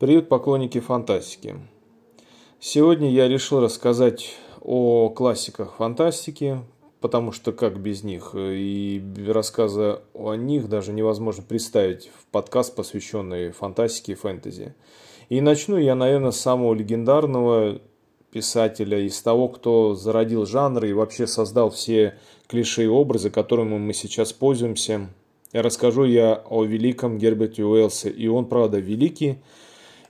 Привет, поклонники фантастики. Сегодня я решил рассказать о классиках фантастики, потому что как без них, и рассказа о них даже невозможно представить в подкаст, посвященный фантастике и фэнтези. И начну я, наверное, с самого легендарного писателя, из того, кто зародил жанр и вообще создал все клише и образы, которыми мы сейчас пользуемся. Расскажу я о великом Герберте Уэллсе, и он, правда, великий,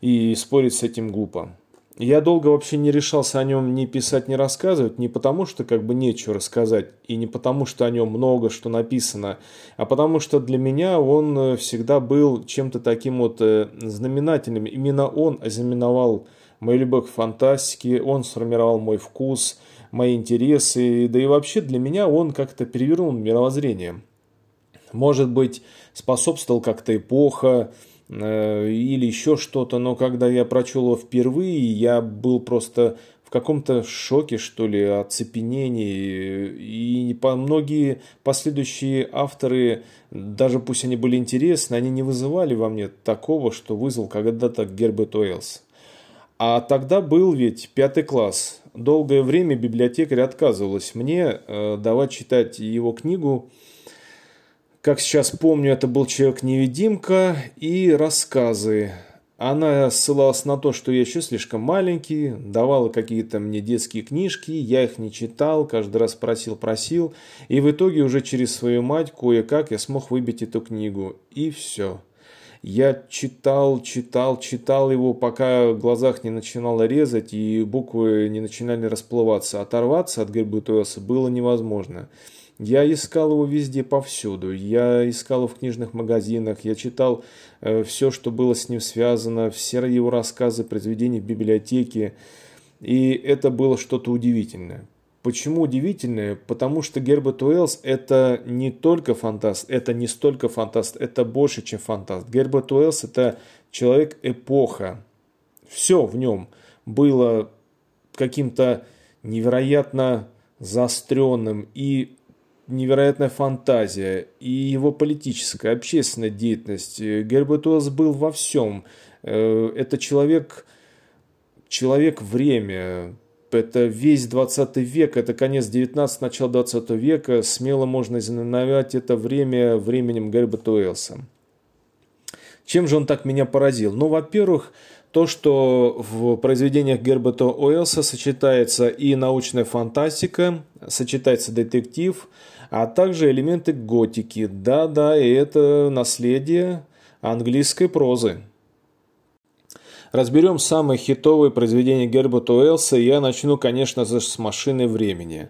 и спорить с этим глупо. Я долго вообще не решался о нем ни писать, ни рассказывать, не потому что как бы нечего рассказать, и не потому что о нем много что написано, а потому что для меня он э, всегда был чем-то таким вот э, знаменательным. Именно он ознаменовал мою любовь к фантастике, он сформировал мой вкус, мои интересы, да и вообще для меня он как-то перевернул мировоззрение. Может быть, способствовал как-то эпоха, или еще что-то, но когда я прочел его впервые, я был просто в каком-то шоке, что ли, оцепенении. И многие последующие авторы, даже пусть они были интересны, они не вызывали во мне такого, что вызвал когда-то Герберт Уэллс. А тогда был ведь пятый класс. Долгое время библиотекарь отказывалась мне э, давать читать его книгу как сейчас помню, это был «Человек-невидимка» и рассказы. Она ссылалась на то, что я еще слишком маленький, давала какие-то мне детские книжки, я их не читал, каждый раз просил-просил, и в итоге уже через свою мать кое-как я смог выбить эту книгу. И все. Я читал, читал, читал его, пока в глазах не начинало резать и буквы не начинали расплываться. Оторваться от Гербертуэса было невозможно. Я искал его везде, повсюду. Я искал его в книжных магазинах, я читал э, все, что было с ним связано, все его рассказы, произведения в библиотеке. И это было что-то удивительное. Почему удивительное? Потому что Герберт Уэллс это не только фантаст, это не столько фантаст, это больше, чем фантаст. Герберт Уэллс это человек-эпоха. Все в нем было каким-то невероятно заостренным и невероятная фантазия и его политическая, общественная деятельность. Герберт Уэллс был во всем. Э, это человек, человек время, это весь 20 век, это конец 19 начало 20 века. Смело можно знаменовать это время временем Герберта Уэллса. Чем же он так меня поразил? Ну, во-первых, то, что в произведениях Герберта Уэллса сочетается и научная фантастика, сочетается детектив, а также элементы готики. Да-да, и это наследие английской прозы. Разберем самые хитовые произведения Герберта Уэллса. Я начну, конечно же, с «Машины времени».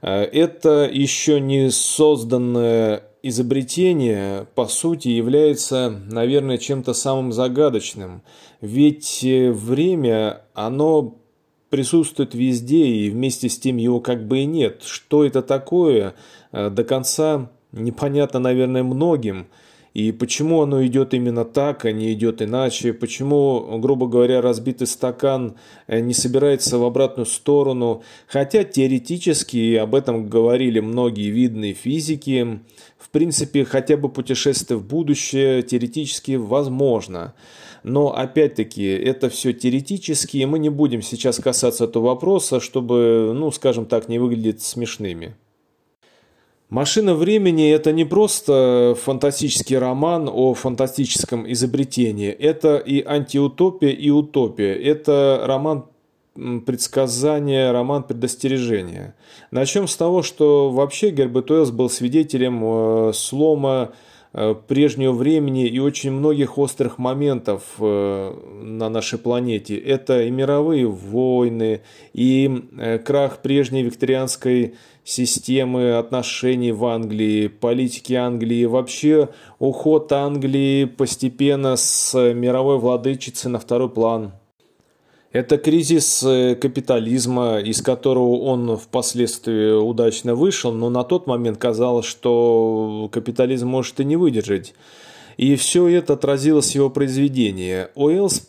Э, это еще не созданное изобретение, по сути, является, наверное, чем-то самым загадочным. Ведь э, время, оно присутствует везде, и вместе с тем его как бы и нет. Что это такое, э, до конца непонятно, наверное, многим. И почему оно идет именно так, а не идет иначе? Почему, грубо говоря, разбитый стакан э, не собирается в обратную сторону? Хотя теоретически об этом говорили многие видные физики. В принципе, хотя бы путешествие в будущее теоретически возможно. Но опять-таки это все теоретически, и мы не будем сейчас касаться этого вопроса, чтобы, ну, скажем так, не выглядеть смешными. «Машина времени» – это не просто фантастический роман о фантастическом изобретении. Это и антиутопия, и утопия. Это роман предсказания, роман предостережения. Начнем с того, что вообще Герберт Уэллс был свидетелем э, слома прежнего времени и очень многих острых моментов э, на нашей планете. Это и мировые войны, и э, крах прежней викторианской системы отношений в Англии, политики Англии, вообще уход Англии постепенно с мировой владычицы на второй план – это кризис э, капитализма, из которого он впоследствии удачно вышел, но на тот момент казалось, что капитализм может и не выдержать. И все это отразилось в его произведении. Уэллс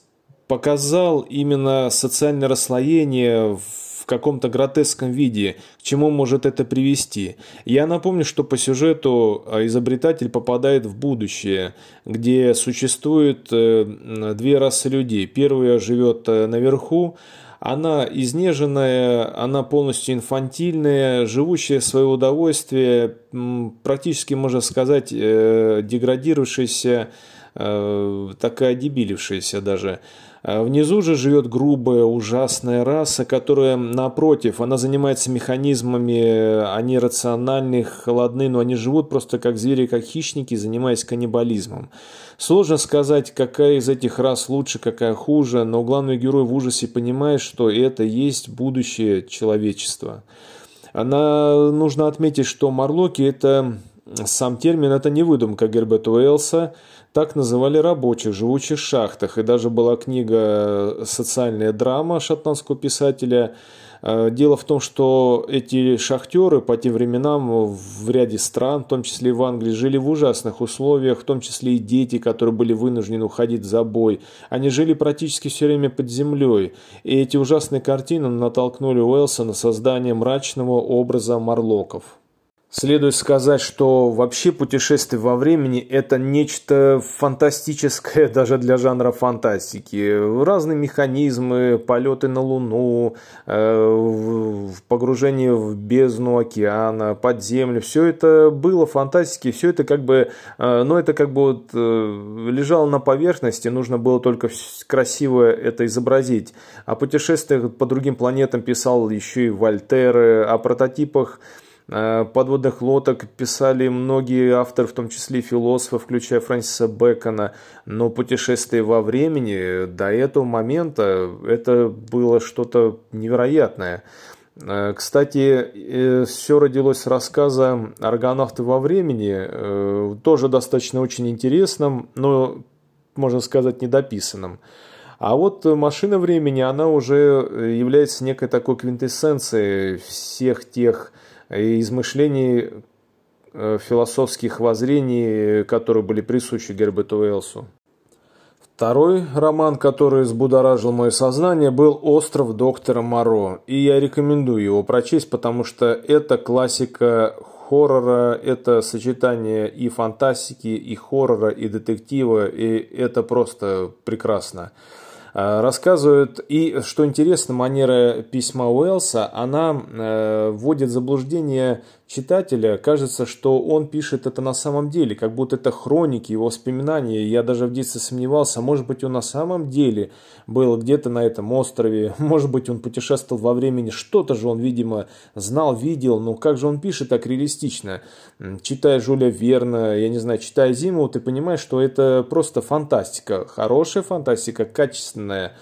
показал именно социальное расслоение, в каком-то гротеском виде, к чему может это привести. Я напомню, что по сюжету э, изобретатель попадает в будущее, где существует э, две расы людей. Первая живет наверху, она изнеженная, она полностью инфантильная, живущая в свое удовольствие, практически, можно сказать, деградировавшаяся, такая дебилившаяся даже. А внизу же живет грубая, ужасная раса, которая, напротив, она занимается механизмами, они рациональны, холодны, но они живут просто как звери, как хищники, занимаясь каннибализмом. Сложно сказать, какая из этих рас лучше, какая хуже, но главный герой в ужасе понимает, что это есть будущее человечества. Она, нужно отметить, что Марлоки – это сам термин – это не выдумка Герберта Уэллса, так называли рабочих, живущих в шахтах. И даже была книга «Социальная драма» шотландского писателя. Э, дело в том, что эти шахтеры по тем временам в ряде стран, в том числе и в Англии, жили в ужасных условиях, в том числе и дети, которые были вынуждены уходить в забой. Они жили практически все время под землей. И эти ужасные картины натолкнули Уэлса на создание мрачного образа марлоков. Следует сказать, что вообще путешествие во времени – это нечто фантастическое даже для жанра фантастики. Разные механизмы, полеты на Луну, э, погружение в бездну океана, под землю – все это было фантастики, все это как бы, э, ну это как бы вот э, лежало на поверхности, нужно было только красиво это изобразить. О путешествиях по другим планетам писал еще и Вольтер, о прототипах подводных лодок писали многие авторы, в том числе философы, включая Фрэнсиса Бэкона. Но путешествие во времени до этого момента это было что-то невероятное. Э, кстати, э, все родилось с рассказа «Аргонавты во времени», тоже достаточно очень интересным, но, можно сказать, недописанным. А вот машина времени, она уже является некой такой квинтэссенцией всех тех измышлений э, философских воззрений, которые были присущи Герберту Уэллсу. Второй роман, который взбудоражил мое сознание, был «Остров доктора Моро». И я рекомендую его прочесть, потому что это классика хоррора, это сочетание и фантастики, и хоррора, и детектива, и это просто прекрасно. Э, рассказывают, и что интересно, манера письма Уэллса, она э, вводит в заблуждение читателя. Кажется, что он пишет это на самом деле, как будто это хроники, его воспоминания. Я даже в детстве сомневался, может быть, он на самом деле был где-то на этом острове, может быть, он путешествовал во времени, что-то же он, видимо, знал, видел, но как же он пишет так реалистично. Читая Жюля Верна, я не знаю, читая Зиму, ты понимаешь, что это просто фантастика, хорошая фантастика, качественная,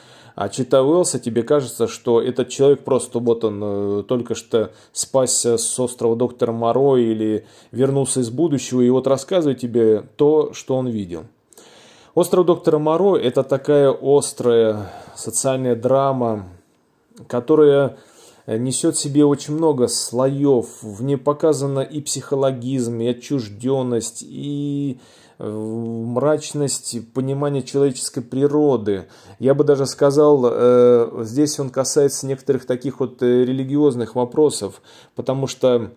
а читая Уэллса, тебе кажется, что этот человек просто вот он э, только что спасся с острова доктора Моро или вернулся из будущего, и вот рассказывает тебе то, что он видел. Остров доктора Моро – это такая острая социальная драма, которая несет в себе очень много слоев. В ней показано и психологизм, и отчужденность, и мрачность понимания человеческой природы. Я бы даже сказал, э, здесь он касается некоторых таких вот э, религиозных вопросов, потому что,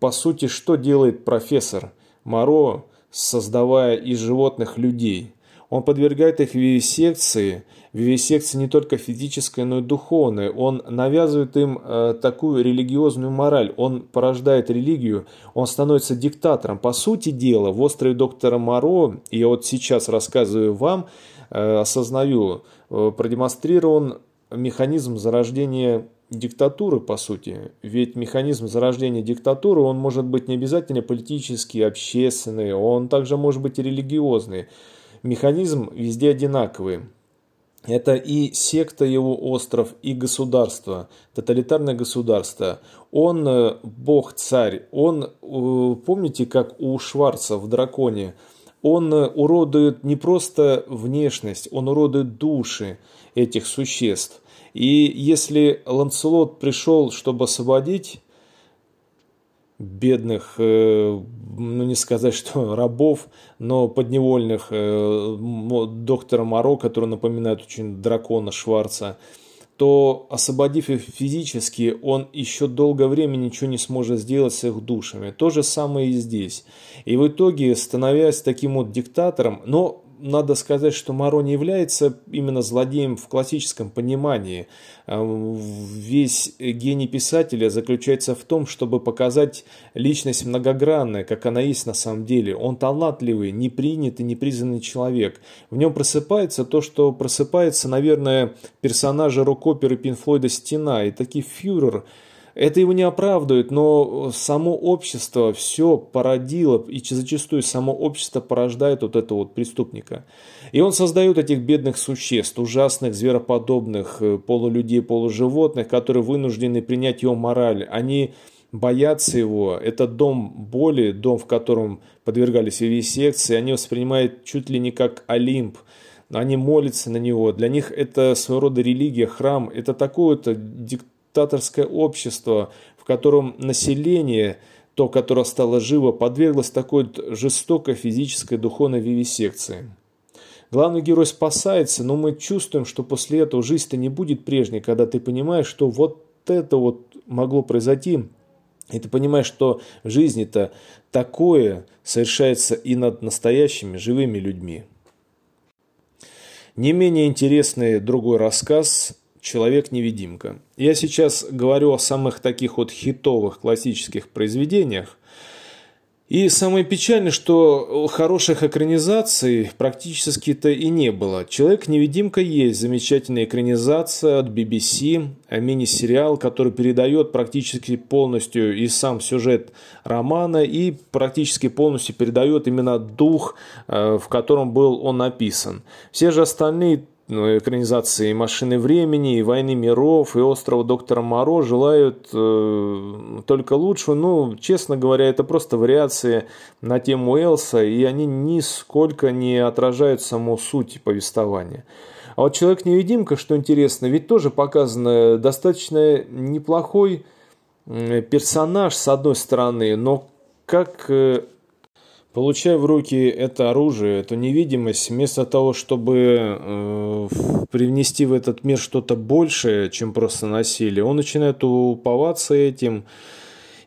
по сути, что делает профессор Моро, создавая из животных людей? Он подвергает их вивисекции, вивисекции не только физической, но и духовной. Он навязывает им э, такую религиозную мораль, он порождает религию, он становится диктатором. По сути дела, в острове доктора Моро, я вот сейчас рассказываю вам, э, осознаю, э, продемонстрирован механизм зарождения диктатуры, по сути. Ведь механизм зарождения диктатуры, он может быть не обязательно политический, общественный, он также может быть и религиозный механизм везде одинаковый. Это и секта его остров, и государство, тоталитарное государство. Он э, бог-царь, он, э, помните, как у Шварца в «Драконе», он э, уродует не просто внешность, он уродует души этих существ. И если Ланселот пришел, чтобы освободить бедных, ну не сказать, что рабов, но подневольных э, доктора Моро, который напоминает очень дракона Шварца, то, освободив их физически, он еще долгое время ничего не сможет сделать с их душами. То же самое и здесь. И в итоге, становясь таким вот диктатором, но надо сказать, что Моро не является именно злодеем в классическом понимании. А, весь гений писателя заключается в том, чтобы показать личность многогранная, как она есть на самом деле. Он талантливый, непринятый, непризнанный человек. В нем просыпается то, что просыпается, наверное, персонажа рок-оперы Пинфлойда «Стена». И таки фюрер – это его не оправдывает, но само общество все породило, и зачастую само общество порождает вот этого вот преступника. И он создает этих бедных существ, ужасных, звероподобных, э, полулюдей, полуживотных, которые вынуждены принять его мораль. Они боятся его. Это дом боли, дом, в котором подвергались вивисекции. Они воспринимают чуть ли не как Олимп. Они молятся на него. Для них это своего рода религия, храм. Это такое-то диктатура диктаторское общество, в котором население, то, которое стало живо, подверглось такой жестокой физической духовной вивисекции. Главный герой спасается, но мы чувствуем, что после этого жизнь-то не будет прежней, когда ты понимаешь, что вот это вот могло произойти, и ты понимаешь, что в жизни-то такое совершается и над настоящими живыми людьми. Не менее интересный другой рассказ «Человек-невидимка». Я сейчас говорю о самых таких вот хитовых классических произведениях. И самое печальное, что хороших экранизаций практически-то и не было. «Человек-невидимка» есть замечательная экранизация от BBC, мини-сериал, который передает практически полностью и сам сюжет романа, и практически полностью передает именно дух, э, в котором был он написан. Все же остальные экранизации «Машины времени», и «Войны миров», и «Острова доктора Моро» желают э, только лучшего. Ну, честно говоря, это просто вариации на тему Элса, и они нисколько не отражают саму суть повествования. А вот «Человек-невидимка», что интересно, ведь тоже показано достаточно неплохой персонаж, с одной стороны, но как э, Получая в руки это оружие, эту невидимость, вместо того, чтобы э, привнести в этот мир что-то большее, чем просто насилие, он начинает уповаться этим,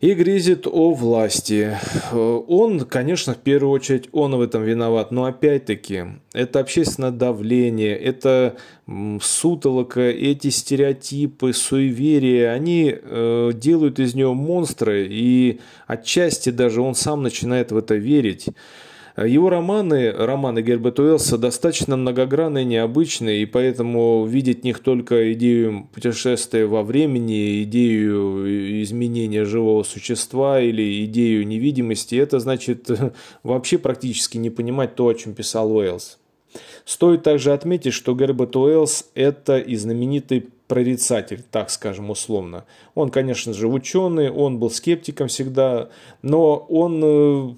и грезит о власти. Он, конечно, в первую очередь, он в этом виноват, но опять-таки, это общественное давление, это сутолока, эти стереотипы, суеверия, они э, делают из него монстра, и отчасти даже он сам начинает в это верить. Его романы, романы Герберта Уэллса, достаточно многогранные, необычные, и поэтому видеть в них только идею путешествия во времени, идею изменения живого существа или идею невидимости, это значит вообще практически не понимать то, о чем писал Уэллс. Стоит также отметить, что Герберт Уэллс – это и знаменитый прорицатель, так скажем условно. Он, конечно же, ученый, он был скептиком всегда, но он э,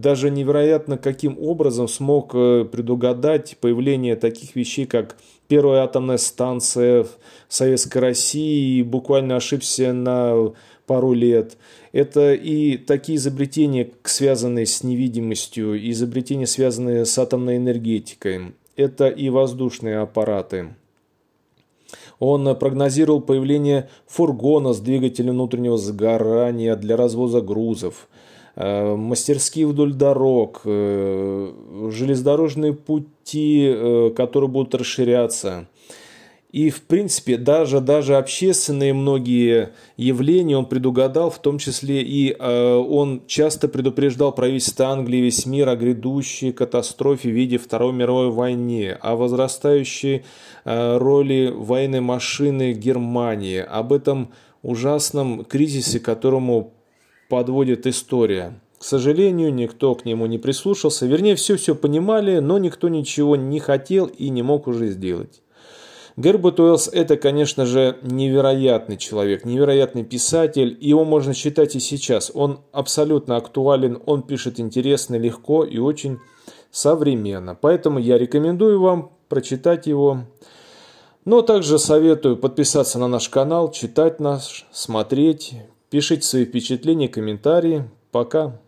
даже невероятно каким образом смог э, предугадать появление таких вещей, как первая атомная станция в Советской России, и буквально ошибся на пару лет. Это и такие изобретения, связанные с невидимостью, изобретения, связанные с атомной энергетикой. Это и воздушные аппараты. Он прогнозировал появление фургона с двигателем внутреннего сгорания для развоза грузов – мастерские вдоль дорог, э, железнодорожные пути, э, которые будут расширяться. И, в принципе, даже, даже общественные многие явления он предугадал, в том числе и э, он часто предупреждал правительство Англии весь мир о грядущей катастрофе в виде Второй мировой войны, о возрастающей э, роли военной машины Германии, об этом ужасном кризисе, которому подводит история. К сожалению, никто к нему не прислушался. Вернее, все-все понимали, но никто ничего не хотел и не мог уже сделать. Герберт Уэллс – это, конечно же, невероятный человек, невероятный писатель, его можно считать и сейчас. Он абсолютно актуален, он пишет интересно, легко и очень современно. Поэтому я рекомендую вам прочитать его. Но также советую подписаться на наш канал, читать нас, смотреть, Пишите свои впечатления, комментарии. Пока.